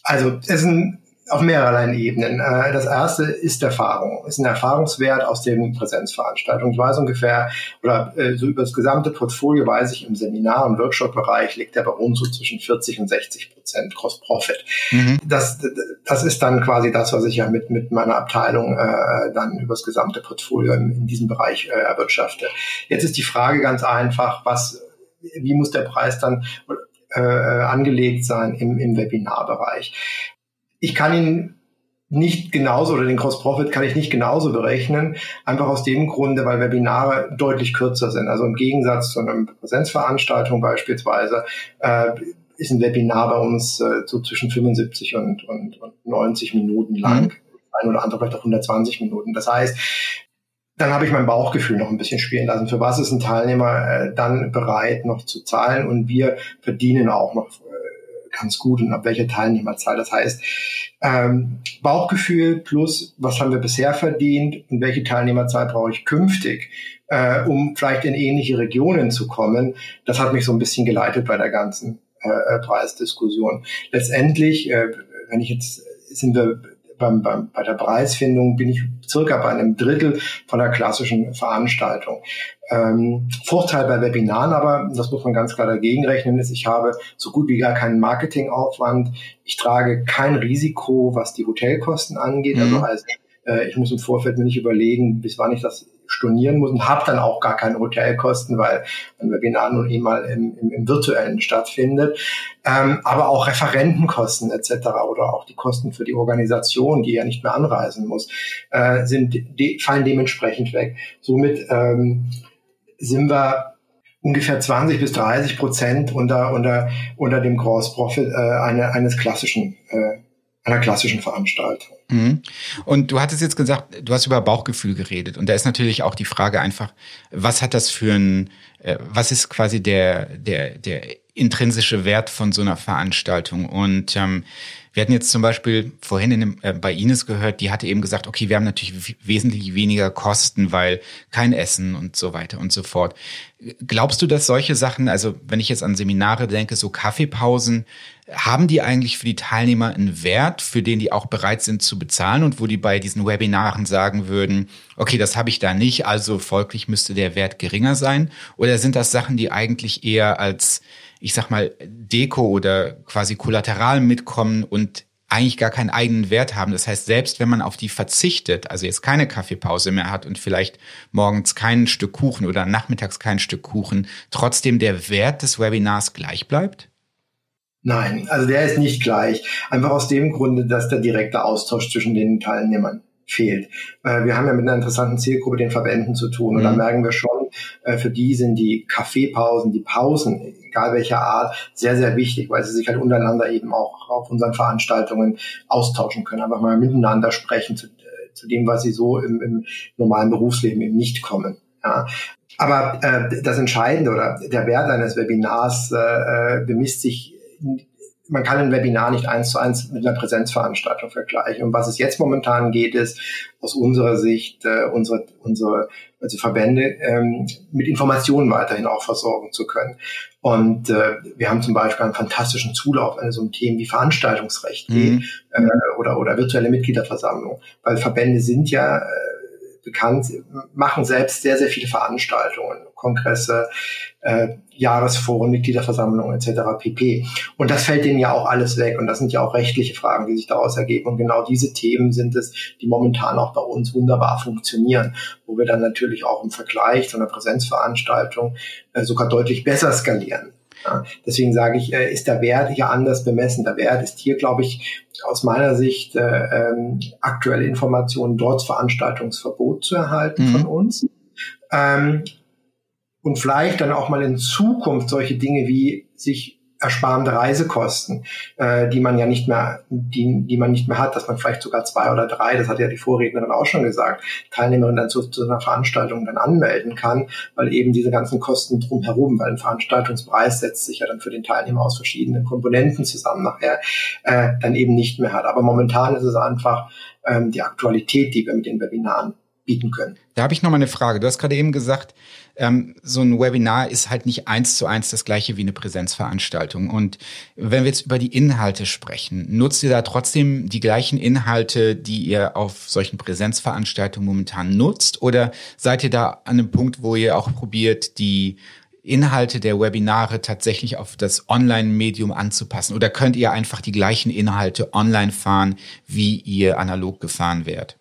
Also es ist ein auf mehreren Ebenen. Äh, das erste ist Erfahrung, ist ein Erfahrungswert aus den Präsenzveranstaltungen. Ich weiß ungefähr, oder äh, so über das gesamte Portfolio weiß ich, im Seminar- und Workshop-Bereich liegt der bei uns so zwischen 40 und 60 Prozent Cross-Profit. Mhm. Das, das ist dann quasi das, was ich ja mit, mit meiner Abteilung äh, dann über das gesamte Portfolio in, in diesem Bereich äh, erwirtschafte. Jetzt ist die Frage ganz einfach, was, wie muss der Preis dann äh, angelegt sein im, im Webinarbereich. Ich kann ihn nicht genauso oder den Cross Profit kann ich nicht genauso berechnen, einfach aus dem Grunde, weil Webinare deutlich kürzer sind. Also im Gegensatz zu einer Präsenzveranstaltung beispielsweise äh, ist ein Webinar bei uns äh, so zwischen 75 und, und, und 90 Minuten lang. Mhm. Ein oder andere vielleicht auch 120 Minuten. Das heißt, dann habe ich mein Bauchgefühl noch ein bisschen spielen lassen. Für was ist ein Teilnehmer äh, dann bereit, noch zu zahlen? Und wir verdienen auch noch ganz gut und ab welcher Teilnehmerzahl. Das heißt, ähm, Bauchgefühl plus, was haben wir bisher verdient und welche Teilnehmerzahl brauche ich künftig, äh, um vielleicht in ähnliche Regionen zu kommen. Das hat mich so ein bisschen geleitet bei der ganzen äh, äh Preisdiskussion. Letztendlich, äh, wenn ich jetzt, sind wir beim, beim, bei der Preisfindung bin ich circa bei einem Drittel von der klassischen Veranstaltung. Ähm, Vorteil bei Webinaren aber, das muss man ganz klar dagegen rechnen, ist, ich habe so gut wie gar keinen Marketingaufwand. Ich trage kein Risiko, was die Hotelkosten angeht. Mhm. Also heißt, äh, ich muss im Vorfeld mir nicht überlegen, bis wann ich das stornieren muss und habe dann auch gar keine Hotelkosten, weil ein Webinar nun eh mal im, im, im virtuellen stattfindet. Ähm, aber auch Referentenkosten etc. oder auch die Kosten für die Organisation, die ja nicht mehr anreisen muss, äh, sind, de, fallen dementsprechend weg. Somit ähm, sind wir ungefähr 20 bis 30 Prozent unter, unter, unter dem Gross Profit äh, eine, eines klassischen äh, einer klassischen Veranstaltung.
Mhm. Und du hattest jetzt gesagt, du hast über Bauchgefühl geredet. Und da ist natürlich auch die Frage einfach, was hat das für ein, äh, was ist quasi der, der, der intrinsische Wert von so einer Veranstaltung? Und ähm, Wir hatten jetzt zum Beispiel vorhin in dem, äh, bei Ines gehört, die hatte eben gesagt, okay, wir haben natürlich wesentlich weniger Kosten, weil kein Essen und so weiter und so fort. Glaubst du, dass solche Sachen, also wenn ich jetzt an Seminare denke, so Kaffeepausen, haben die eigentlich für die Teilnehmer einen Wert, für den die auch bereit sind zu bezahlen und wo die bei diesen Webinaren sagen würden, okay, das habe ich da nicht, also folglich müsste der Wert geringer sein? Oder sind das Sachen, die eigentlich eher als, ich sag mal, Deko oder quasi Kollateral mitkommen und eigentlich gar keinen eigenen Wert haben. Das heißt, selbst wenn man auf die verzichtet, also jetzt keine Kaffeepause mehr hat und vielleicht morgens kein Stück Kuchen oder nachmittags kein Stück Kuchen, trotzdem der Wert des Webinars gleich bleibt?
Nein, also der ist nicht gleich. Einfach aus dem Grunde, dass der direkte Austausch zwischen den Teilnehmern fehlt. Äh, wir haben ja mit einer interessanten Zielgruppe, den Verbänden, zu tun. Und mhm. da merken wir schon, äh, für die sind die Kaffeepausen, die Pausen, egal welcher Art, sehr, sehr wichtig, weil sie sich halt untereinander eben auch auf unseren Veranstaltungen austauschen können. Einfach mal miteinander sprechen zu, äh, zu dem, was sie so im, im normalen Berufsleben eben nicht kommen. Ja. Aber äh, das Entscheidende oder der Wert eines Webinars äh, bemisst sich man kann ein Webinar nicht eins zu eins mit einer Präsenzveranstaltung vergleichen. Und was es jetzt momentan geht, ist aus unserer Sicht äh, unsere, unsere also Verbände ähm, mit Informationen weiterhin auch versorgen zu können. Und äh, wir haben zum Beispiel einen fantastischen Zulauf, wenn es um Themen wie Veranstaltungsrecht geht mhm. äh, oder, oder virtuelle Mitgliederversammlung. Weil Verbände sind ja äh, bekannt, machen selbst sehr, sehr viele Veranstaltungen, Kongresse, äh, Jahresforen, Mitgliederversammlungen etc. pp. Und das fällt denen ja auch alles weg. Und das sind ja auch rechtliche Fragen, die sich daraus ergeben. Und genau diese Themen sind es, die momentan auch bei uns wunderbar funktionieren, wo wir dann natürlich auch im Vergleich zu einer Präsenzveranstaltung äh, sogar deutlich besser skalieren. Ja, deswegen sage ich, äh, ist der Wert hier anders bemessen. Der Wert ist hier, glaube ich, aus meiner Sicht äh, ähm, aktuelle Informationen trotz Veranstaltungsverbot zu erhalten mhm. von uns. Ähm, und vielleicht dann auch mal in Zukunft solche Dinge wie sich ersparende Reisekosten, äh, die man ja nicht mehr, die, die man nicht mehr hat, dass man vielleicht sogar zwei oder drei, das hat ja die Vorrednerin auch schon gesagt, Teilnehmerin dann zu, zu einer Veranstaltung dann anmelden kann, weil eben diese ganzen Kosten drumherum, weil ein Veranstaltungspreis setzt sich ja dann für den Teilnehmer aus verschiedenen Komponenten zusammen nachher, äh, dann eben nicht mehr hat. Aber momentan ist es einfach ähm, die Aktualität, die wir mit den Webinaren bieten können.
Da habe ich noch mal eine Frage. Du hast gerade eben gesagt, ähm, so ein Webinar ist halt nicht eins zu eins das gleiche wie eine Präsenzveranstaltung. Und wenn wir jetzt über die Inhalte sprechen, nutzt ihr da trotzdem die gleichen Inhalte, die ihr auf solchen Präsenzveranstaltungen momentan nutzt? Oder seid ihr da an einem Punkt, wo ihr auch probiert, die Inhalte der Webinare tatsächlich auf das Online-Medium anzupassen? Oder könnt ihr einfach die gleichen Inhalte online fahren, wie ihr analog gefahren wärt?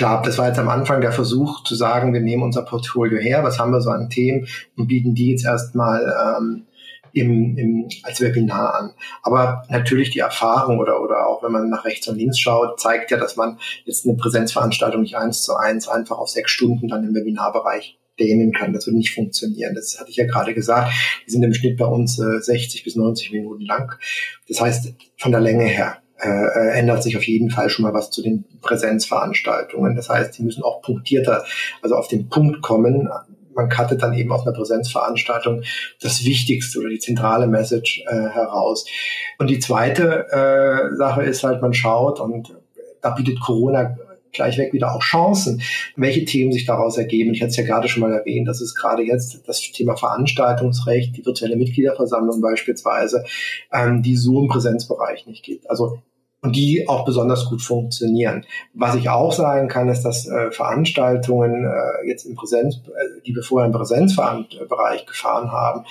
Klar, das war jetzt am Anfang der Versuch zu sagen, wir nehmen unser Portfolio her, was haben wir so an Themen und bieten die jetzt erstmal ähm, im, im, als Webinar an. Aber natürlich die Erfahrung oder, oder auch wenn man nach rechts und links schaut, zeigt ja, dass man jetzt eine Präsenzveranstaltung nicht eins zu eins einfach auf sechs Stunden dann im Webinarbereich dehnen kann. Das würde nicht funktionieren. Das hatte ich ja gerade gesagt. Die sind im Schnitt bei uns äh, 60 bis 90 Minuten lang. Das heißt, von der Länge her äh, äh, ändert sich auf jeden Fall schon mal was zu den Präsenzveranstaltungen. Das heißt, die müssen auch punktierter, also auf den Punkt kommen. Man cuttet dann eben auf einer Präsenzveranstaltung das Wichtigste oder die zentrale Message äh, heraus. Und die zweite äh, Sache ist halt, man schaut und da bietet Corona gleichweg wieder auch Chancen, welche Themen sich daraus ergeben. Ich hatte es ja gerade schon mal erwähnt, das ist gerade jetzt das Thema Veranstaltungsrecht, die virtuelle Mitgliederversammlung beispielsweise, ähm, die so im Präsenzbereich nicht gibt. Also und die auch besonders gut funktionieren. Was ich auch sagen kann, ist, dass äh, Veranstaltungen äh, jetzt im Präsenz, äh, die wir vorher im Präsenzbereich gefahren haben,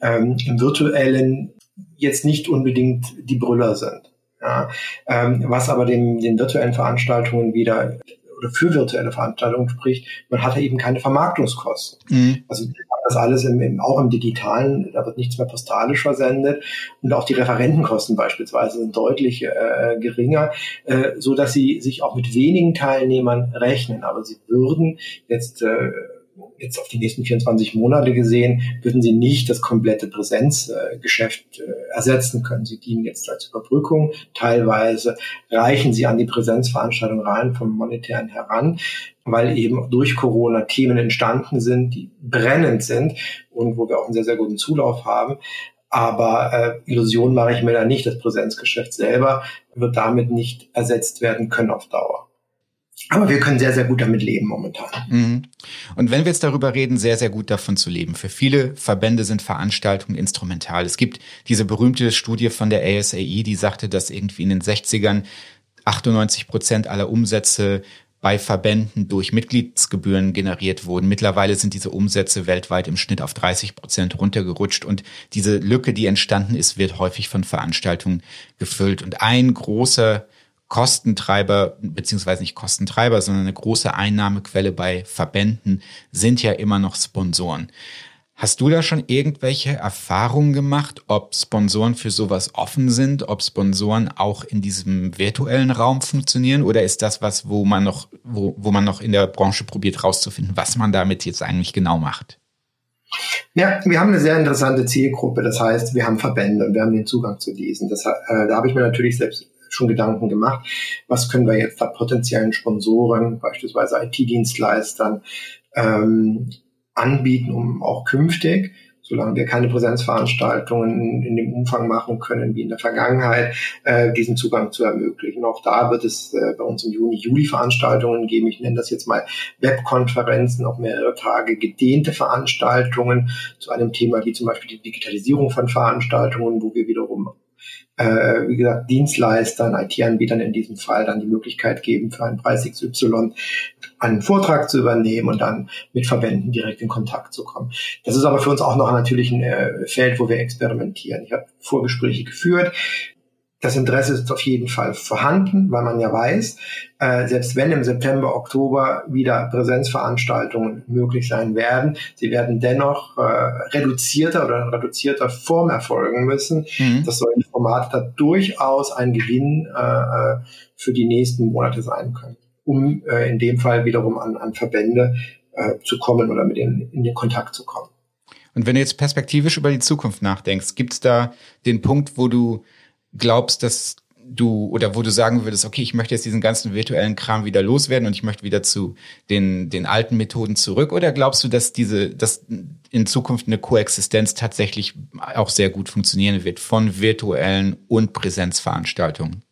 ähm, im virtuellen jetzt nicht unbedingt die Brüller sind. Ja, ähm, was aber den, den virtuellen Veranstaltungen wieder oder für virtuelle Veranstaltungen spricht, man hatte eben keine Vermarktungskosten. Mhm. Also das alles im, im, auch im Digitalen, da wird nichts mehr postalisch versendet und auch die Referentenkosten beispielsweise sind deutlich äh, geringer, äh, so dass sie sich auch mit wenigen Teilnehmern rechnen. Aber sie würden jetzt äh, jetzt auf die nächsten 24 Monate gesehen, würden sie nicht das komplette Präsenzgeschäft äh, ersetzen können. Sie dienen jetzt als Überbrückung. Teilweise reichen sie an die Präsenzveranstaltung rein vom monetären heran, weil eben durch Corona Themen entstanden sind, die brennend sind und wo wir auch einen sehr, sehr guten Zulauf haben. Aber äh, Illusion mache ich mir da nicht. Das Präsenzgeschäft selber wird damit nicht ersetzt werden können auf Dauer. Aber wir können sehr, sehr gut damit leben momentan. Mhm.
Und wenn wir jetzt darüber reden, sehr, sehr gut davon zu leben. Für viele Verbände sind Veranstaltungen instrumental. Es gibt diese berühmte Studie von der ASAE, die sagte, dass irgendwie in den 60ern 98 Prozent aller Umsätze bei Verbänden durch Mitgliedsgebühren generiert wurden. Mittlerweile sind diese Umsätze weltweit im Schnitt auf 30 Prozent runtergerutscht und diese Lücke, die entstanden ist, wird häufig von Veranstaltungen gefüllt. Und ein großer Kostentreiber, beziehungsweise nicht Kostentreiber, sondern eine große Einnahmequelle bei Verbänden sind ja immer noch Sponsoren. Hast du da schon irgendwelche Erfahrungen gemacht, ob Sponsoren für sowas offen sind, ob Sponsoren auch in diesem virtuellen Raum funktionieren oder ist das was, wo man noch, wo, wo man noch in der Branche probiert rauszufinden, was man damit jetzt eigentlich genau macht?
Ja, wir haben eine sehr interessante Zielgruppe. Das heißt, wir haben Verbände und wir haben den Zugang zu diesen. Das, äh, da habe ich mir natürlich selbst schon Gedanken gemacht. Was können wir jetzt da potenziellen Sponsoren, beispielsweise IT-Dienstleistern, ähm, anbieten, um auch künftig, solange wir keine Präsenzveranstaltungen in dem Umfang machen können wie in der Vergangenheit, äh, diesen Zugang zu ermöglichen. Auch da wird es äh, bei uns im Juni, Juli Veranstaltungen geben. Ich nenne das jetzt mal Webkonferenzen, auch mehrere Tage gedehnte Veranstaltungen zu einem Thema wie zum Beispiel die Digitalisierung von Veranstaltungen, wo wir wiederum äh, wie gesagt, Dienstleistern, IT-Anbietern in diesem Fall dann die Möglichkeit geben, für einen Preis XY einen Vortrag zu übernehmen und dann mit Verbänden direkt in Kontakt zu kommen. Das ist aber für uns auch noch natürlich ein äh, Feld, wo wir experimentieren. Ich habe Vorgespräche geführt. Das Interesse ist auf jeden Fall vorhanden, weil man ja weiß, äh, selbst wenn im September, Oktober wieder Präsenzveranstaltungen möglich sein werden, sie werden dennoch äh, reduzierter oder in reduzierter Form erfolgen müssen, mhm. dass solche Formate da durchaus ein Gewinn äh, äh, für die nächsten Monate sein können, um äh, in dem Fall wiederum an, an Verbände äh, zu kommen oder mit denen in den Kontakt zu kommen.
Und wenn du jetzt perspektivisch über die Zukunft nachdenkst, gibt es da den Punkt, wo du glaubst, dass du oder wo du sagen würdest, okay, ich möchte jetzt diesen ganzen virtuellen Kram wieder loswerden und ich möchte wieder zu den, den alten Methoden zurück? Oder glaubst du, dass diese, dass in Zukunft eine Koexistenz tatsächlich auch sehr gut funktionieren wird von virtuellen und Präsenzveranstaltungen?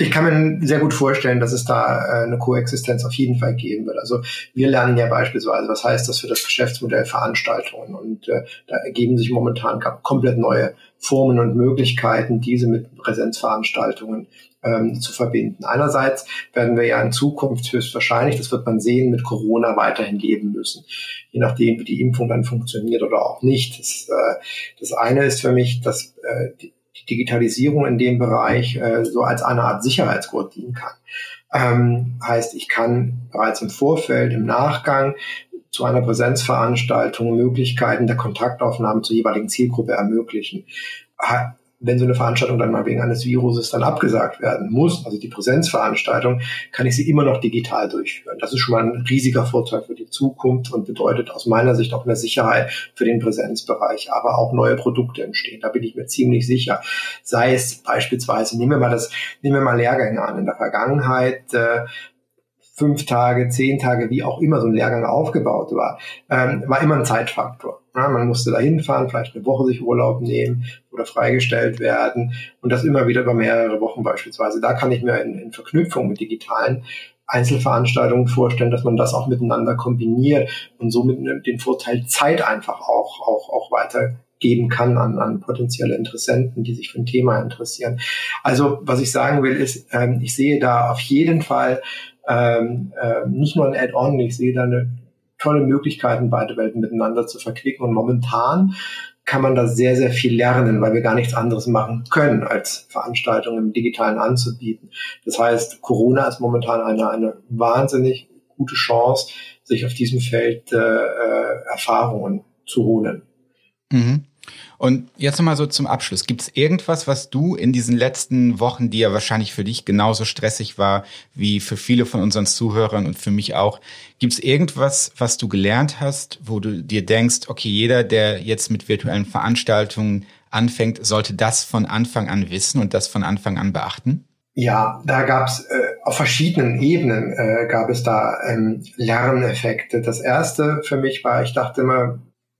Ich kann mir sehr gut vorstellen, dass es da äh, eine Koexistenz auf jeden Fall geben wird. Also wir lernen ja beispielsweise, was heißt das für das Geschäftsmodell Veranstaltungen und äh, da ergeben sich momentan komplett neue Formen und Möglichkeiten, diese mit Präsenzveranstaltungen ähm, zu verbinden. Einerseits werden wir ja in Zukunft höchstwahrscheinlich, das wird man sehen, mit Corona weiterhin leben müssen, je nachdem, wie die Impfung dann funktioniert oder auch nicht. Das, äh, das eine ist für mich, dass äh, die, Digitalisierung in dem Bereich äh, so als eine Art Sicherheitsgurt dienen kann. Ähm, heißt, ich kann bereits im Vorfeld, im Nachgang zu einer Präsenzveranstaltung Möglichkeiten der Kontaktaufnahme zur jeweiligen Zielgruppe ermöglichen wenn so eine Veranstaltung dann mal wegen eines Viruses dann abgesagt werden muss, also die Präsenzveranstaltung, kann ich sie immer noch digital durchführen. Das ist schon mal ein riesiger Vorteil für die Zukunft und bedeutet aus meiner Sicht auch mehr Sicherheit für den Präsenzbereich, aber auch neue Produkte entstehen. Da bin ich mir ziemlich sicher. Sei es beispielsweise, nehmen wir mal das, nehmen wir mal Lehrgänge an. In der Vergangenheit äh, fünf Tage, zehn Tage, wie auch immer so ein Lehrgang aufgebaut war, ähm, war immer ein Zeitfaktor. Ja, man musste da hinfahren, vielleicht eine Woche sich Urlaub nehmen oder freigestellt werden und das immer wieder über mehrere Wochen beispielsweise. Da kann ich mir in, in Verknüpfung mit digitalen Einzelveranstaltungen vorstellen, dass man das auch miteinander kombiniert und somit den Vorteil Zeit einfach auch, auch, auch weitergeben kann an, an potenzielle Interessenten, die sich für ein Thema interessieren. Also was ich sagen will, ist, ähm, ich sehe da auf jeden Fall ähm, äh, nicht nur ein Add-on, ich sehe da eine tolle Möglichkeiten, beide Welten miteinander zu verquicken. Und momentan kann man da sehr, sehr viel lernen, weil wir gar nichts anderes machen können, als Veranstaltungen im Digitalen anzubieten. Das heißt, Corona ist momentan eine, eine wahnsinnig gute Chance, sich auf diesem Feld äh, äh Erfahrungen zu holen.
Mhm. Und jetzt nochmal so zum Abschluss. Gibt es irgendwas, was du in diesen letzten Wochen, die ja wahrscheinlich für dich genauso stressig war wie für viele von unseren Zuhörern und für mich auch, gibt es irgendwas, was du gelernt hast, wo du dir denkst, okay, jeder, der jetzt mit virtuellen Veranstaltungen anfängt, sollte das von Anfang an wissen und das von Anfang an beachten?
Ja, da gab es äh, auf verschiedenen Ebenen äh, gab es da ähm, Lerneffekte. Das erste für mich war, ich dachte immer,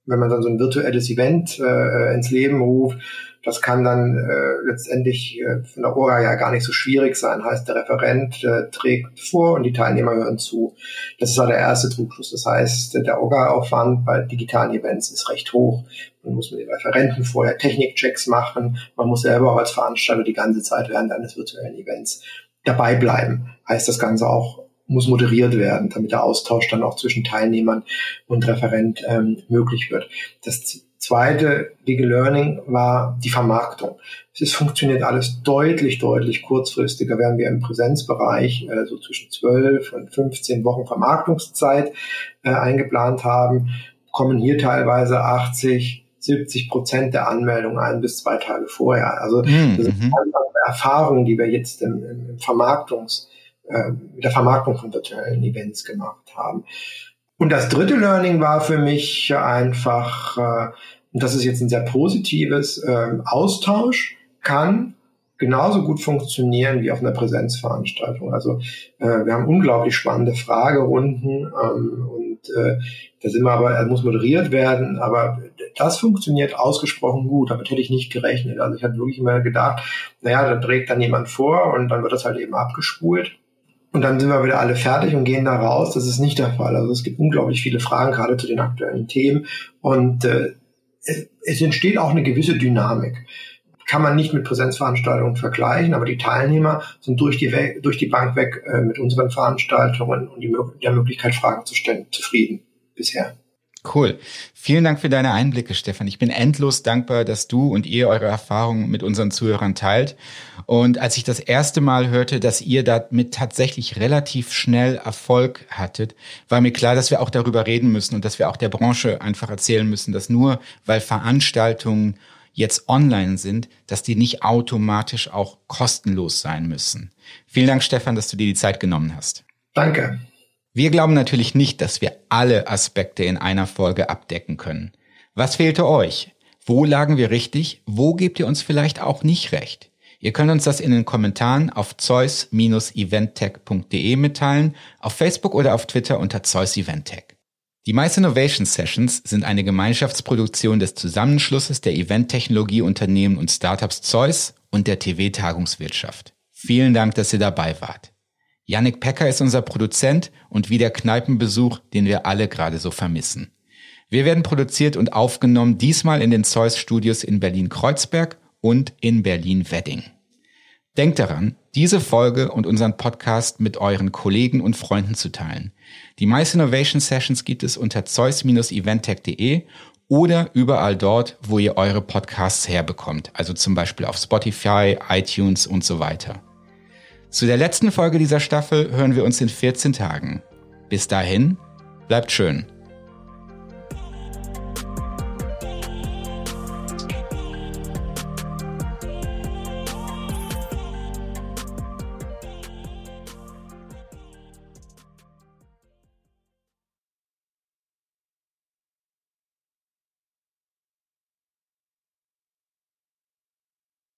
wenn man dann so ein virtuelles Event äh, ins Leben ruft, das kann dann äh, letztendlich äh, von der Orga ja gar nicht so schwierig sein. Heißt, der Referent äh, trägt vor und die Teilnehmer hören zu. Das ist halt der erste Trugschluss. Das heißt, der Orga-Aufwand bei digitalen Events ist recht hoch. Man muss mit den Referenten vorher Technikchecks machen. Man muss selber auch als Veranstalter die ganze Zeit während eines virtuellen Events dabei bleiben. Heißt das Ganze auch muss moderiert werden, damit der Austausch dann auch zwischen Teilnehmern und Referent ähm, möglich wird. Das zweite Big Learning war die Vermarktung. Es funktioniert alles deutlich, deutlich kurzfristiger, während wir im Präsenzbereich äh, so zwischen 12 und 15 Wochen Vermarktungszeit äh, eingeplant haben, kommen hier teilweise 80, 70 Prozent der Anmeldungen ein bis zwei Tage vorher. Also mhm. das ist eine Erfahrung, die wir jetzt im, im Vermarktungs, äh, mit der Vermarktung von virtuellen Events gemacht haben. Und das dritte Learning war für mich einfach, äh, und das ist jetzt ein sehr positives, äh, Austausch kann genauso gut funktionieren wie auf einer Präsenzveranstaltung. Also äh, wir haben unglaublich spannende Fragerunden ähm, und da sind wir aber, er muss moderiert werden, aber das funktioniert ausgesprochen gut. Damit hätte ich nicht gerechnet. Also ich hatte wirklich immer gedacht, naja, da trägt dann jemand vor und dann wird das halt eben abgespult. Und dann sind wir wieder alle fertig und gehen da raus. Das ist nicht der Fall. Also es gibt unglaublich viele Fragen, gerade zu den aktuellen Themen. Und äh, es, es entsteht auch eine gewisse Dynamik. Kann man nicht mit Präsenzveranstaltungen vergleichen, aber die Teilnehmer sind durch die, We durch die Bank weg äh, mit unseren Veranstaltungen und die, der Möglichkeit, Fragen zu stellen, zufrieden bisher.
Cool. Vielen Dank für deine Einblicke, Stefan. Ich bin endlos dankbar, dass du und ihr eure Erfahrungen mit unseren Zuhörern teilt. Und als ich das erste Mal hörte, dass ihr damit tatsächlich relativ schnell Erfolg hattet, war mir klar, dass wir auch darüber reden müssen und dass wir auch der Branche einfach erzählen müssen, dass nur weil Veranstaltungen jetzt online sind, dass die nicht automatisch auch kostenlos sein müssen. Vielen Dank, Stefan, dass du dir die Zeit genommen hast.
Danke.
Wir glauben natürlich nicht, dass wir alle Aspekte in einer Folge abdecken können. Was fehlte euch? Wo lagen wir richtig? Wo gebt ihr uns vielleicht auch nicht recht? Ihr könnt uns das in den Kommentaren auf zeus-eventtech.de mitteilen, auf Facebook oder auf Twitter unter Zeus Eventtech. Die Mice Innovation Sessions sind eine Gemeinschaftsproduktion des Zusammenschlusses der Eventtechnologieunternehmen und Startups Zeus und der TV Tagungswirtschaft. Vielen Dank, dass ihr dabei wart. Yannick Pecker ist unser Produzent und wie der Kneipenbesuch, den wir alle gerade so vermissen. Wir werden produziert und aufgenommen, diesmal in den Zeus Studios in Berlin-Kreuzberg und in Berlin-Wedding. Denkt daran, diese Folge und unseren Podcast mit euren Kollegen und Freunden zu teilen. Die Mice Innovation Sessions gibt es unter zeus-eventtech.de oder überall dort, wo ihr eure Podcasts herbekommt, also zum Beispiel auf Spotify, iTunes und so weiter. Zu der letzten Folge dieser Staffel hören wir uns in 14 Tagen. Bis dahin, bleibt schön.